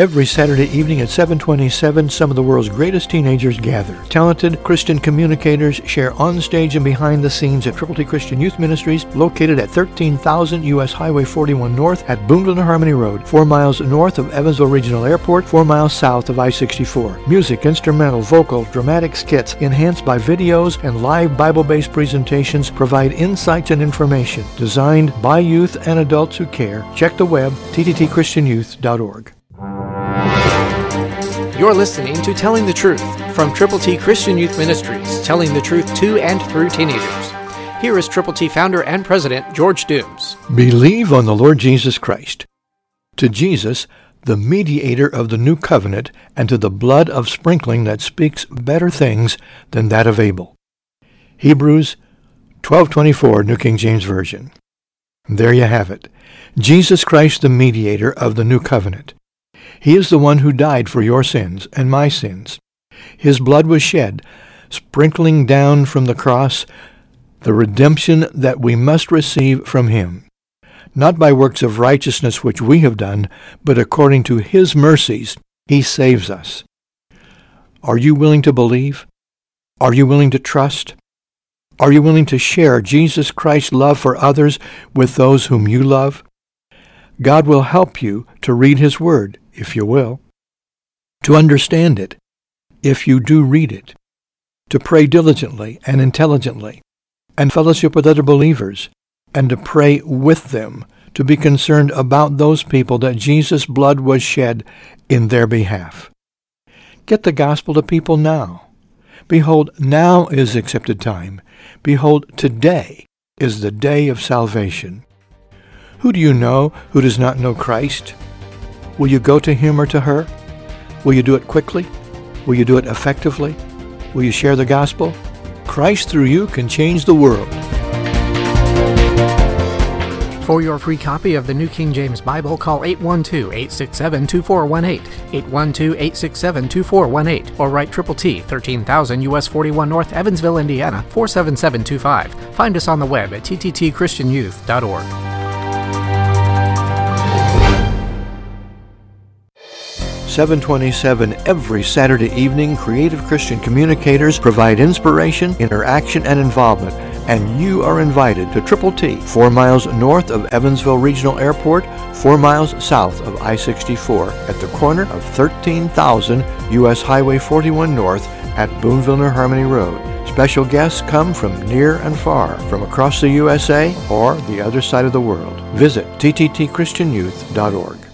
Every Saturday evening at 727, some of the world's greatest teenagers gather. Talented Christian communicators share on stage and behind the scenes at Triple T Christian Youth Ministries, located at 13,000 U.S. Highway 41 North at Boonville Harmony Road, four miles north of Evansville Regional Airport, four miles south of I-64. Music, instrumental, vocal, dramatic skits, enhanced by videos and live Bible-based presentations provide insights and information designed by youth and adults who care. Check the web, tttchristianyouth.org. You're listening to Telling the Truth from Triple T Christian Youth Ministries, telling the truth to and through teenagers. Here is Triple T founder and president George Dooms. Believe on the Lord Jesus Christ. To Jesus, the mediator of the new covenant, and to the blood of sprinkling that speaks better things than that of Abel. Hebrews 12:24 New King James Version. There you have it. Jesus Christ the mediator of the new covenant. He is the one who died for your sins and my sins. His blood was shed, sprinkling down from the cross the redemption that we must receive from him, not by works of righteousness which we have done, but according to his mercies he saves us. Are you willing to believe? Are you willing to trust? Are you willing to share Jesus Christ's love for others with those whom you love? God will help you to read his word if you will, to understand it, if you do read it, to pray diligently and intelligently, and fellowship with other believers, and to pray with them, to be concerned about those people that Jesus' blood was shed in their behalf. Get the gospel to people now. Behold, now is accepted time. Behold, today is the day of salvation. Who do you know who does not know Christ? Will you go to him or to her? Will you do it quickly? Will you do it effectively? Will you share the gospel? Christ through you can change the world. For your free copy of the New King James Bible, call 812 867 2418, 812 867 2418, or write Triple T, 13000 US 41 North, Evansville, Indiana, 47725. Find us on the web at tttchristianyouth.org. 727 every Saturday evening, creative Christian communicators provide inspiration, interaction, and involvement. And you are invited to Triple T, four miles north of Evansville Regional Airport, four miles south of I 64, at the corner of 13,000 U.S. Highway 41 North at Boonville Harmony Road. Special guests come from near and far, from across the USA or the other side of the world. Visit tttchristianyouth.org.